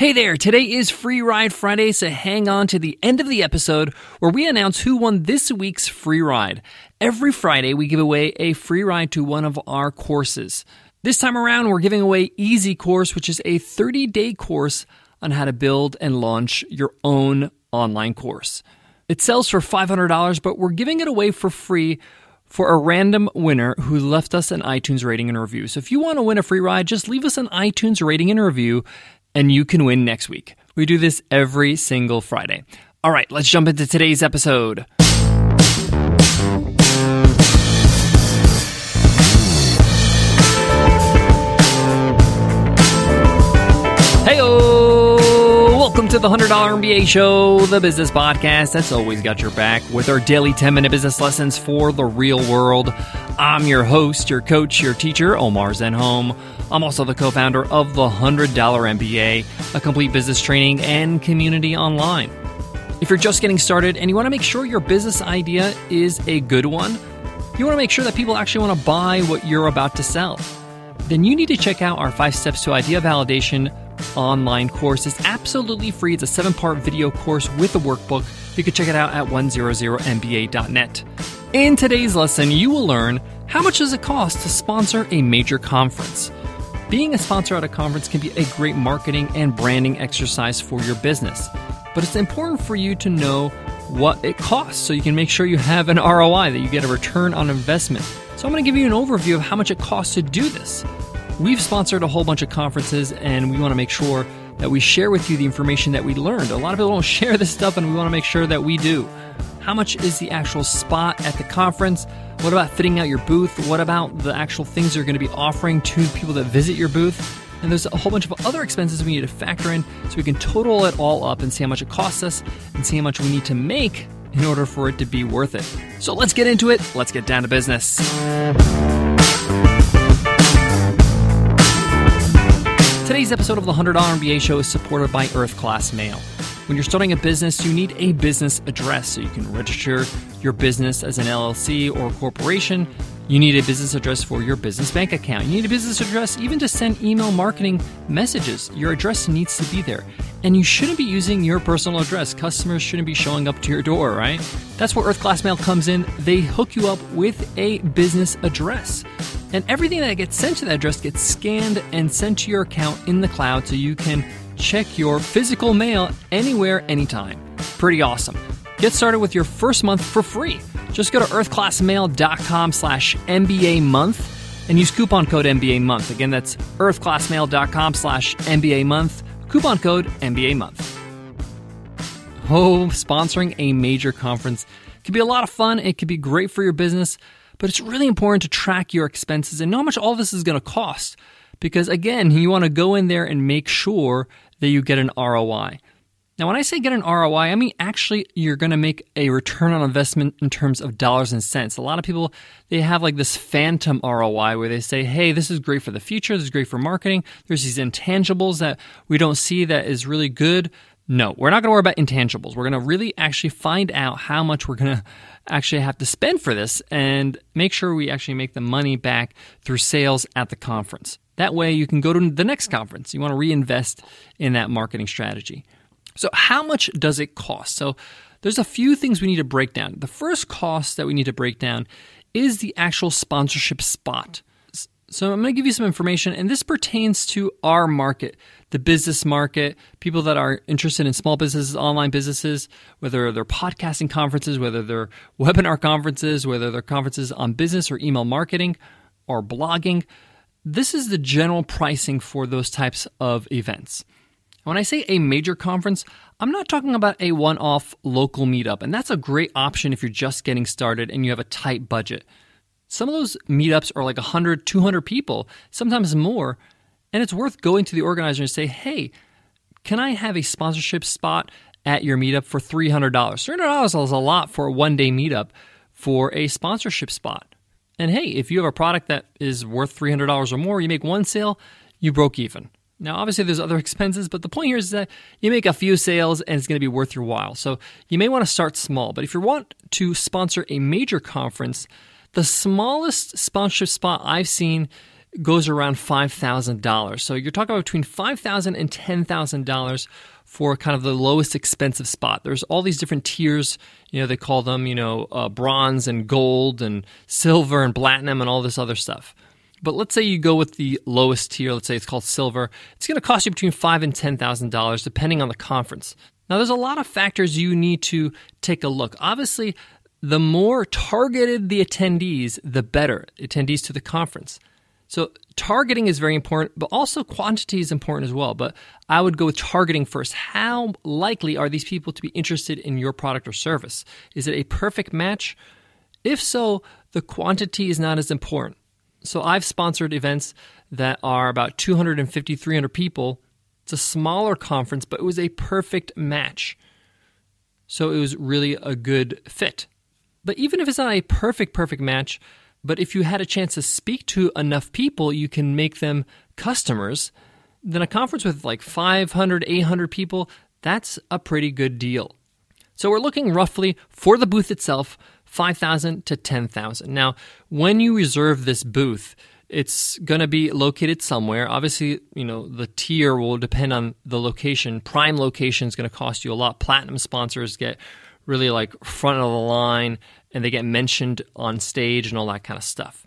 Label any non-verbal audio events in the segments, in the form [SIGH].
Hey there, today is Free Ride Friday, so hang on to the end of the episode where we announce who won this week's free ride. Every Friday, we give away a free ride to one of our courses. This time around, we're giving away Easy Course, which is a 30 day course on how to build and launch your own online course. It sells for $500, but we're giving it away for free for a random winner who left us an iTunes rating and review. So if you want to win a free ride, just leave us an iTunes rating and review and you can win next week. We do this every single Friday. All right, let's jump into today's episode. To the $100 MBA Show, the business podcast that's always got your back with our daily 10 minute business lessons for the real world. I'm your host, your coach, your teacher, Omar Zenhom. I'm also the co founder of the $100 MBA, a complete business training and community online. If you're just getting started and you want to make sure your business idea is a good one, you want to make sure that people actually want to buy what you're about to sell, then you need to check out our five steps to idea validation online course. It's absolutely free. It's a seven part video course with a workbook. You can check it out at 100mba.net. In today's lesson, you will learn how much does it cost to sponsor a major conference. Being a sponsor at a conference can be a great marketing and branding exercise for your business, but it's important for you to know what it costs so you can make sure you have an ROI, that you get a return on investment. So, I'm going to give you an overview of how much it costs to do this. We've sponsored a whole bunch of conferences, and we want to make sure that we share with you the information that we learned. A lot of people don't [LAUGHS] share this stuff, and we want to make sure that we do. How much is the actual spot at the conference? What about fitting out your booth? What about the actual things you're going to be offering to people that visit your booth? And there's a whole bunch of other expenses we need to factor in so we can total it all up and see how much it costs us and see how much we need to make in order for it to be worth it. So let's get into it. Let's get down to business. Today's episode of the $100 MBA show is supported by Earth Class Mail. When you're starting a business, you need a business address so you can register your business as an LLC or a corporation. You need a business address for your business bank account. You need a business address even to send email marketing messages. Your address needs to be there. And you shouldn't be using your personal address. Customers shouldn't be showing up to your door, right? That's where Earth Class Mail comes in. They hook you up with a business address. And everything that gets sent to that address gets scanned and sent to your account in the cloud so you can check your physical mail anywhere, anytime. Pretty awesome. Get started with your first month for free. Just go to earthclassmail.com slash MBA month and use coupon code MBA month. Again, that's earthclassmail.com slash MBA month, coupon code MBA month. Oh, sponsoring a major conference can be a lot of fun. It can be great for your business, but it's really important to track your expenses and know how much all this is going to cost. Because again, you want to go in there and make sure that you get an ROI. Now, when I say get an ROI, I mean actually you're going to make a return on investment in terms of dollars and cents. A lot of people they have like this phantom ROI where they say, "Hey, this is great for the future. This is great for marketing. There's these intangibles that we don't see that is really good." No, we're not going to worry about intangibles. We're going to really actually find out how much we're going [LAUGHS] to actually have to spend for this and make sure we actually make the money back through sales at the conference. That way, you can go to the next conference. You want to reinvest in that marketing strategy. So, how much does it cost? So, there's a few things we need to break down. The first cost that we need to break down is the actual sponsorship spot. So, I'm going to give you some information, and this pertains to our market, the business market, people that are interested in small businesses, online businesses, whether they're podcasting conferences, whether they're webinar conferences, whether they're conferences on business or email marketing or blogging. This is the general pricing for those types of events. When I say a major conference, I'm not talking about a one off local meetup, and that's a great option if you're just getting started and you have a tight budget. Some of those meetups are like 100, 200 people, sometimes more, and it's worth going to the organizer and say, hey, can I have a sponsorship spot at your meetup for $300? $300 is a lot for a one day meetup for a sponsorship spot. And hey, if you have a product that is worth $300 or more, you make one sale, you broke even. Now, obviously, there's other [LAUGHS] expenses, but the point here is that you make a few sales and it's going to be worth your while. So you may want to start small. But if you want to sponsor a major conference, the smallest sponsorship spot I've seen goes around $5,000. So you're talking about between $5,000 and $10,000 for kind of the lowest expensive spot. There's all these different tiers, you know, they call them, you know, uh, bronze and gold and silver and platinum and all this other stuff. But let's say you go with the lowest tier, let's say it's called silver. It's going to cost you between five and ten thousand dollars, depending on the conference. Now, there's a lot of factors you need to take a look. Obviously, the more targeted the attendees, the better attendees to the conference. So targeting is very important, but also quantity is important as well. But I would go with targeting first. How likely are these people to be interested in your product or service? Is it a perfect match? If so, the quantity is not as important. So I've sponsored events that are about 250, 300 people. It's a smaller conference, but it was a perfect match. So it was really a good fit. But even if it's not a perfect, perfect match, but if you had a chance to speak to enough people, you can make them customers. Then a conference with like 500, 800 people, that's a pretty good deal. So we're looking roughly for the booth itself, 5,000 to 10,000. Now, when you reserve this booth, it's going to be located somewhere. Obviously, you know, the tier will depend on the location. Prime location is going to cost you a lot. Platinum sponsors get really like front of the line and they get mentioned on stage and all that kind of stuff.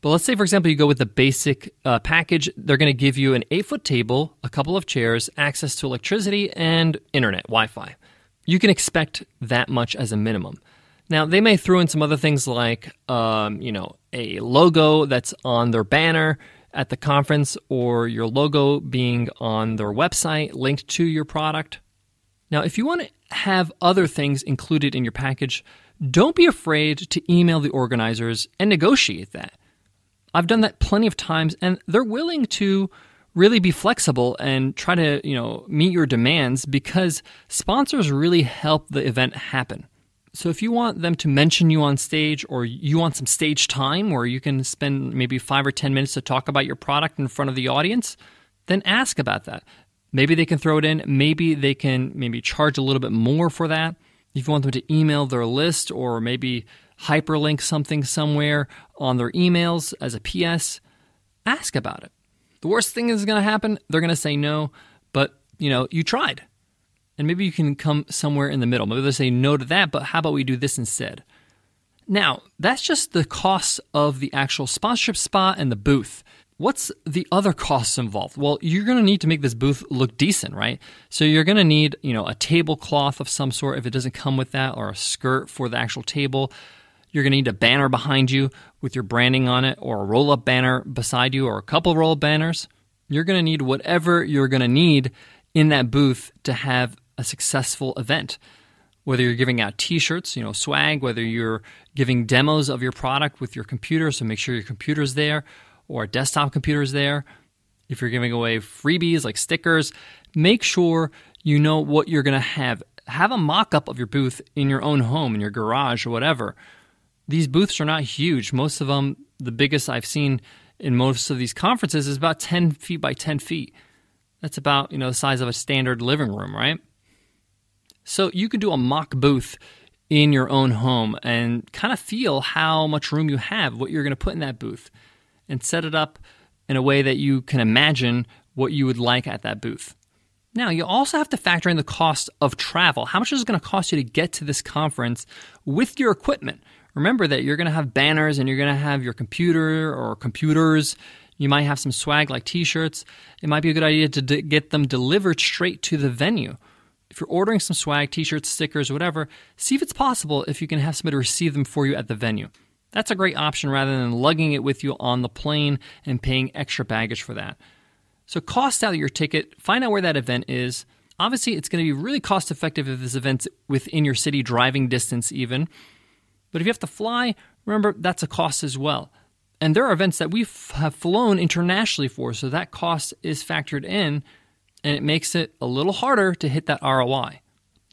But let's say, for example, you go with the basic uh, package. They're going to give you an eight foot table, a couple of chairs, access to electricity, and internet, Wi Fi. You can expect that much as a minimum. Now, they may throw in some other things like, um, you know, a logo that's on their banner at the conference or your logo being on their website linked to your product. Now, if you want to have other things included in your package, don't be afraid to email the organizers and negotiate that. I've done that plenty of times, and they're willing to really be flexible and try to, you know, meet your demands because sponsors really help the event happen. So if you want them to mention you on stage or you want some stage time where you can spend maybe 5 or 10 minutes to talk about your product in front of the audience, then ask about that. Maybe they can throw it in, maybe they can maybe charge a little bit more for that. If you want them to email their list or maybe hyperlink something somewhere on their emails as a PS, ask about it. The worst thing is going to happen, they're going to say no, but you know, you tried. And maybe you can come somewhere in the middle. Maybe they say no to that, but how about we do this instead? Now, that's just the cost of the actual sponsorship spot and the booth. What's the other costs involved? Well, you're going to need to make this booth look decent, right? So you're going to need, you know, a tablecloth of some sort if it doesn't come with that or a skirt for the actual table. You're going to need a banner behind you with your branding on it or a roll-up banner beside you or a couple roll-up banners. You're going to need whatever you're going to need in that booth to have a successful event. Whether you're giving out t-shirts, you know, swag, whether you're giving demos of your product with your computer, so make sure your computer's there or desktop computers there. If you're giving away freebies like stickers, make sure you know what you're going to have. Have a mock up of your booth in your own home, in your garage, or whatever. These booths are not huge. Most of them, the biggest I've seen in most of these conferences is about 10 feet by 10 feet. That's about, you know, the size of a standard living room, right? So you can do a mock booth in your own home and kind of feel how much room you have, what you're going to put in that booth and set it up in a way that you can imagine what you would like at that booth. Now, you also have to factor in the cost of travel. How much is it going to cost you to get to this conference with your equipment? Remember that you're going to have banners and you're going to have your computer or computers. You might have some swag like t shirts. It might be a good idea to get them delivered straight to the venue. If you're ordering some swag, t shirts, stickers, whatever, see if it's possible if you can have somebody receive them for you at the venue. That's a great option rather than lugging it with you on the plane and paying extra baggage for that. So, cost out your ticket, find out where that event is. Obviously, it's going to be really cost effective if this event's within your city, driving distance even. But if you have to fly, remember that's a cost as well. And there are events that we have flown internationally for, so that cost is factored in, and it makes it a little harder to hit that ROI.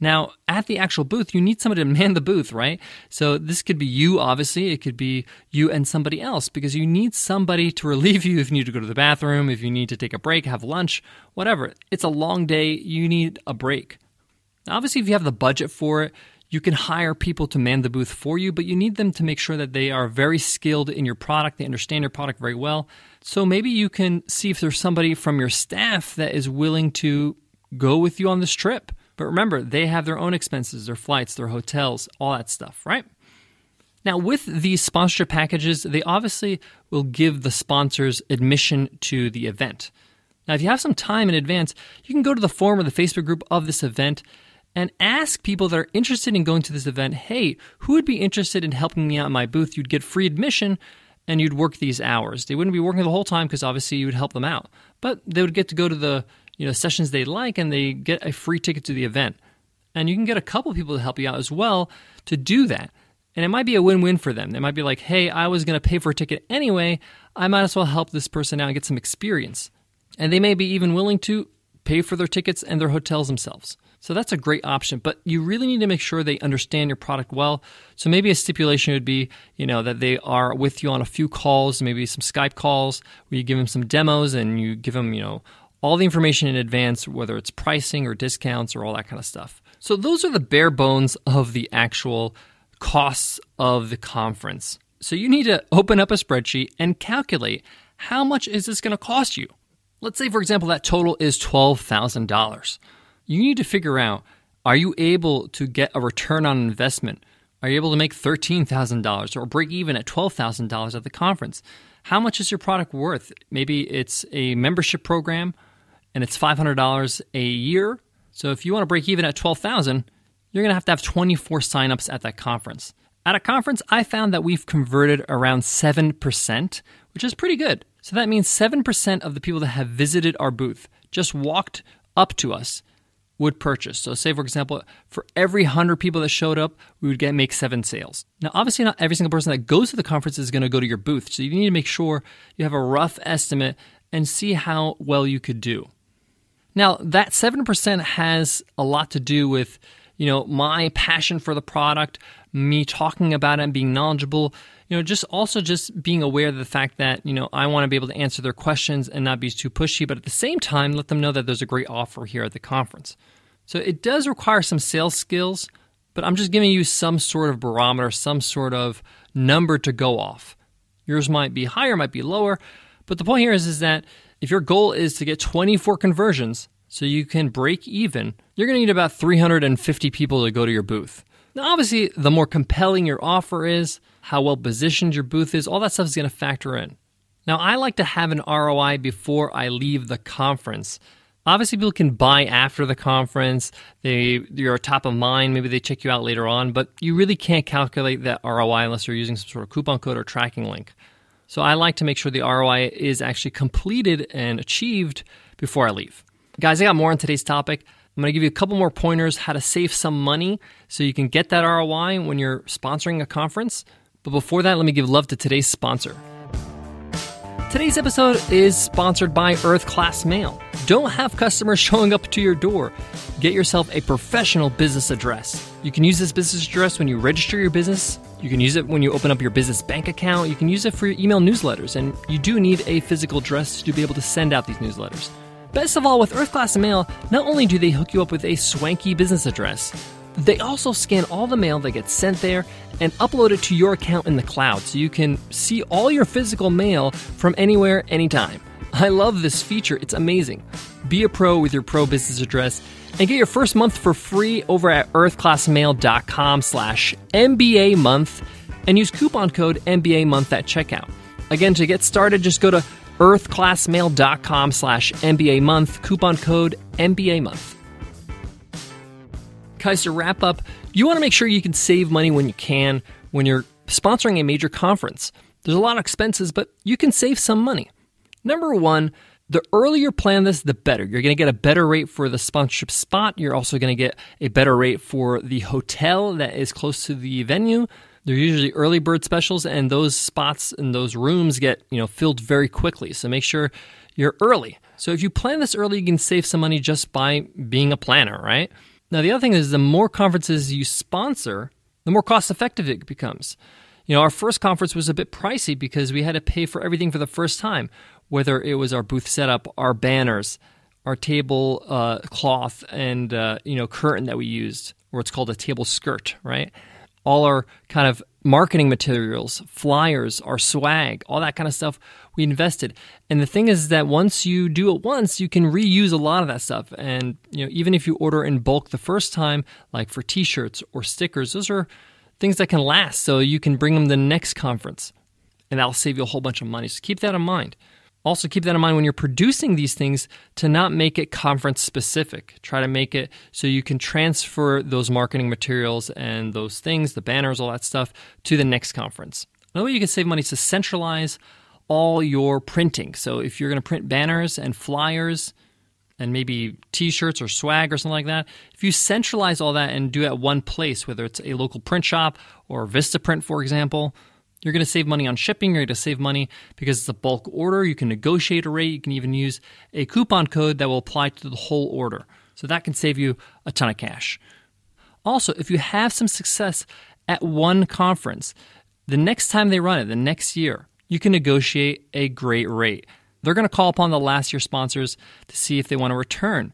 Now, at the actual booth, you need somebody to [LAUGHS] man the booth, right? So this could be you, obviously. It could be you and somebody else because you need somebody to [LAUGHS] relieve you if you need to go to the bathroom, if you need to take a break, have lunch, whatever. It's a long day. You need a break. Now, obviously, if you have the budget for it, You can hire people to man the booth for you, but you need them to make sure that they are very skilled in your product, they understand your product very well. So maybe you can see if there's somebody from your staff that is willing to go with you on this trip. But remember, they have their own expenses, their flights, their hotels, all that stuff, right? Now, with these sponsorship packages, they obviously will give the sponsors admission to the event. Now, if you have some time in advance, you can go to the forum or the Facebook group of this event and ask people that are interested in going to this event, hey, who would be interested in helping me out in my booth? You'd get free admission and you'd work these hours. They wouldn't be working the whole time because obviously you would help them out, but they would get to go to the you know sessions they like and they get a free ticket to the event. And you can get a couple people to help you out as well to do that. And it might be a win win for them. They might be like, hey, I was going to pay for a ticket anyway. I might as well help this person out and get some experience. And they may be even willing to pay for their tickets and their hotels themselves. So that's a great option, but you really need to make sure they understand your product well. So maybe a stipulation would be, you know, that they are with you on a few calls, maybe some Skype calls where you give them some demos and you give them, you know, all the information in advance, whether it's pricing or discounts or all that kind of stuff. So those are the bare bones of the actual costs of the conference. So you need to open up a spreadsheet and calculate how much is this going to cost you? Let's say, for example, that total is $12,000 you need to figure out are you able to get a return on investment? Are you able to make $13,000 or break even at $12,000 at the conference? How much is your product worth? Maybe it's a membership program and it's $500 a year. So if you want to break even at 12,000, you're going to have to have 24 signups at that conference. At a conference, I found that we've converted around 7%, which is pretty good. So that means 7% of the people that have visited our booth just walked up to us would purchase. So, say for example, for every hundred people that showed up, we would get make seven sales. Now, obviously, not every single person that goes to the conference is going to go to your booth, so you need to make sure you have a rough estimate and see how well you could do. Now, that seven percent has a lot to do with you know my passion for the product, me talking about it and being knowledgeable you know, just also just being aware of the fact that, you know, I want to be able to answer their questions and not be too pushy, but at the same time, let them know that there's a great offer here at the conference. So it does require some sales skills, but I'm just giving you some sort of barometer, some sort of number to go off. Yours might be higher, might be lower, but the point here is, is that if your goal is to get 24 conversions so you can break even, you're going to need about 350 people to go to your booth. Now, obviously, the more compelling your offer is, how well positioned your booth is, all that stuff is going to factor in. Now, I like to have an ROI before I leave the conference. Obviously, people can buy after the conference. They you're top of mind. Maybe they check you out later on, but you really can't calculate that ROI unless you're using some sort of coupon code or tracking link. So I like to make sure the ROI is actually completed and achieved before I leave. Guys, I got more on today's topic. I'm going to give you a couple more pointers how to save some money so you can get that ROI when you're sponsoring a conference. But before that, let me give love to today's sponsor. Today's episode is sponsored by Earth Class Mail. Don't have customers [LAUGHS] showing up to your door. Get yourself a professional business address. You can use this business address when you register your business. You can use it when you open up your business bank account. You can use it for your email newsletters. And you do need a physical address to be able to send out these newsletters. Best of all, with Earth Class Mail, not only do they hook you up with a swanky business address, they also scan all the mail that gets sent there and upload it to your account in the cloud so you can see all your physical mail from anywhere, anytime. I love this feature, it's amazing. Be a pro with your pro business address and get your first month for free over at earthclassmail.com slash MBA month and use coupon code MBA month at checkout. Again, to get started, just go to earthclassmail.com slash MBA month, coupon code MBA month. Guys, to wrap up, you want to make sure you can save money when you can when you're sponsoring a major conference. There's a lot of expenses, but you can save some money. Number one, the earlier plan this, the better. You're going to get a better rate for the sponsorship spot. You're also going to get a better rate for the hotel that is close to the venue. They're usually early bird specials, and those spots and those rooms get you know filled very quickly. So make sure you're early. So if you plan this early, you can save some money just by being a planner, right? Now the other thing is the more conferences you sponsor, the more cost effective it becomes. You know, our first conference was a bit pricey because we had to pay for everything for the first time, whether it was our booth setup, our banners, our table uh, cloth and uh, you know curtain that we used, or it's called a table skirt, right? All our kind of marketing materials, flyers, our swag, all that kind of stuff we invested. And the thing is that once you do it once, you can reuse a lot of that stuff. And you know, even if you order in bulk the first time, like for t-shirts or stickers, those are things that can last. So you can bring them the next conference, and that'll save you a whole bunch of money. So keep that in mind. Also, keep that in mind when you're producing these things to not make it conference specific. Try to make it so you can transfer those marketing materials and those things, the banners, all that stuff, to the next conference. Another way you can save money is to centralize all your printing. So if you're going to print banners and flyers and maybe t-shirts or swag or something like that, if you centralize all that and do it at one place, whether it's a local print shop or Vistaprint, for example, you're going to save money on shipping. You're going to save money because it's a bulk order. You can negotiate a rate. You can even use a coupon code that will apply to the whole order. So that can save you a ton of cash. Also, if you have some success at one conference, the next time they run it, the next year, you can negotiate a great rate. They're going to call upon the last year sponsors to see if they want to return.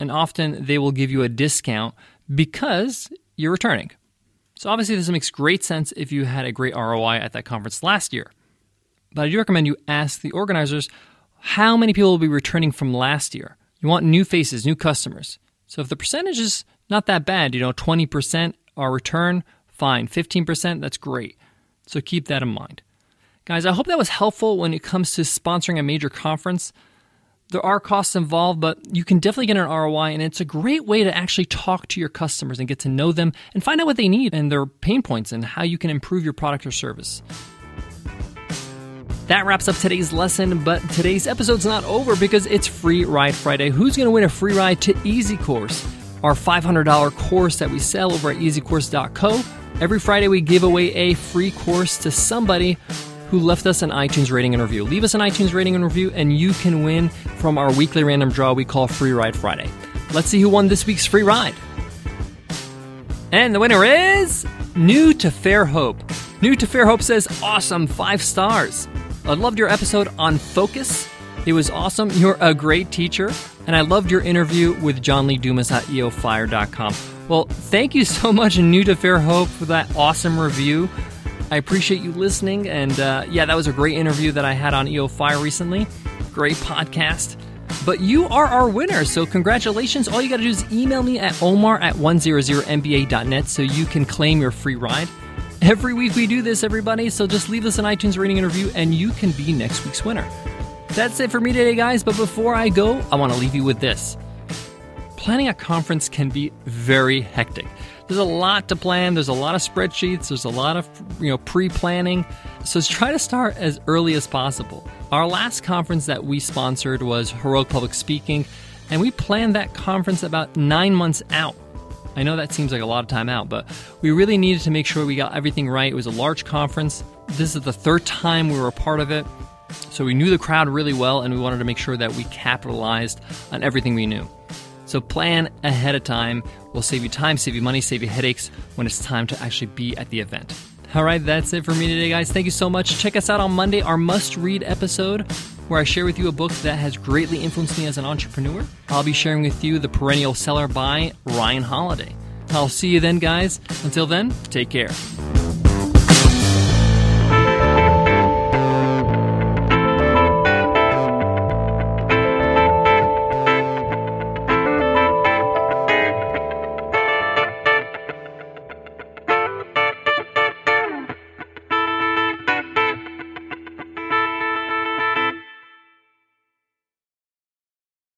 And often they will give you a discount because you're returning. So obviously, this makes great sense if you had a great ROI at that conference last year. But I do recommend you ask the organizers how many people will be returning from last year. You want new faces, new customers. So if the percentage is not that bad, you know, 20% are return, fine. 15%, that's great. So keep that in mind. Guys, I hope that was helpful when it comes to sponsoring a major conference there are costs involved, but you can definitely get an ROI, and it's a great way to actually talk to your customers and get to know them and find out what they need and their pain points and how you can improve your product or service. That wraps up today's lesson, but today's episode's not over because it's Free Ride Friday. Who's going to win a free ride to Easy Course, our $500 course that we sell over at easycourse.co? Every Friday, we give away a free course to somebody who left us an iTunes rating and review. Leave us an iTunes rating and review, and you can win from our weekly random draw we call Free Ride Friday. Let's see who won this week's free ride. And the winner is New to Fair Hope. New to Fair Hope says, Awesome, five stars. I loved your episode on focus. It was awesome. You're a great teacher. And I loved your interview with John Lee Dumas at eofire.com. Well, thank you so much, New to Fair Hope, for that awesome review. I appreciate you listening. And uh, yeah, that was a great interview that I had on EO Fire recently. Great podcast. But you are our winner, so congratulations. All you got to do is email me at omar at 100mba.net so you can claim your free ride. Every week we do this, everybody, so just leave us an iTunes rating interview and you can be next week's winner. That's it for me today, guys, but before I go, I want to leave you with this. Planning a conference can be very hectic. There's a lot to plan. There's a lot of spreadsheets. There's a lot of you know pre-planning. So try to start as early as possible. Our last conference that we sponsored was Heroic Public Speaking, and we planned that conference about nine months out. I know that seems like a lot of time out, but we really needed to make sure we got everything right. It was a large conference. This is the third time we were a part of it. So we knew the crowd really well, and we wanted to make sure that we capitalized on everything we knew. So plan ahead of time. Will save you time, save you money, save you headaches when it's time to actually be at the event. All right, that's it for me today, guys. Thank you so much. Check us out on Monday, our must read episode, where I share with you a book that has greatly influenced me as an entrepreneur. I'll be sharing with you The Perennial Seller by Ryan Holiday. I'll see you then, guys. Until then, take care.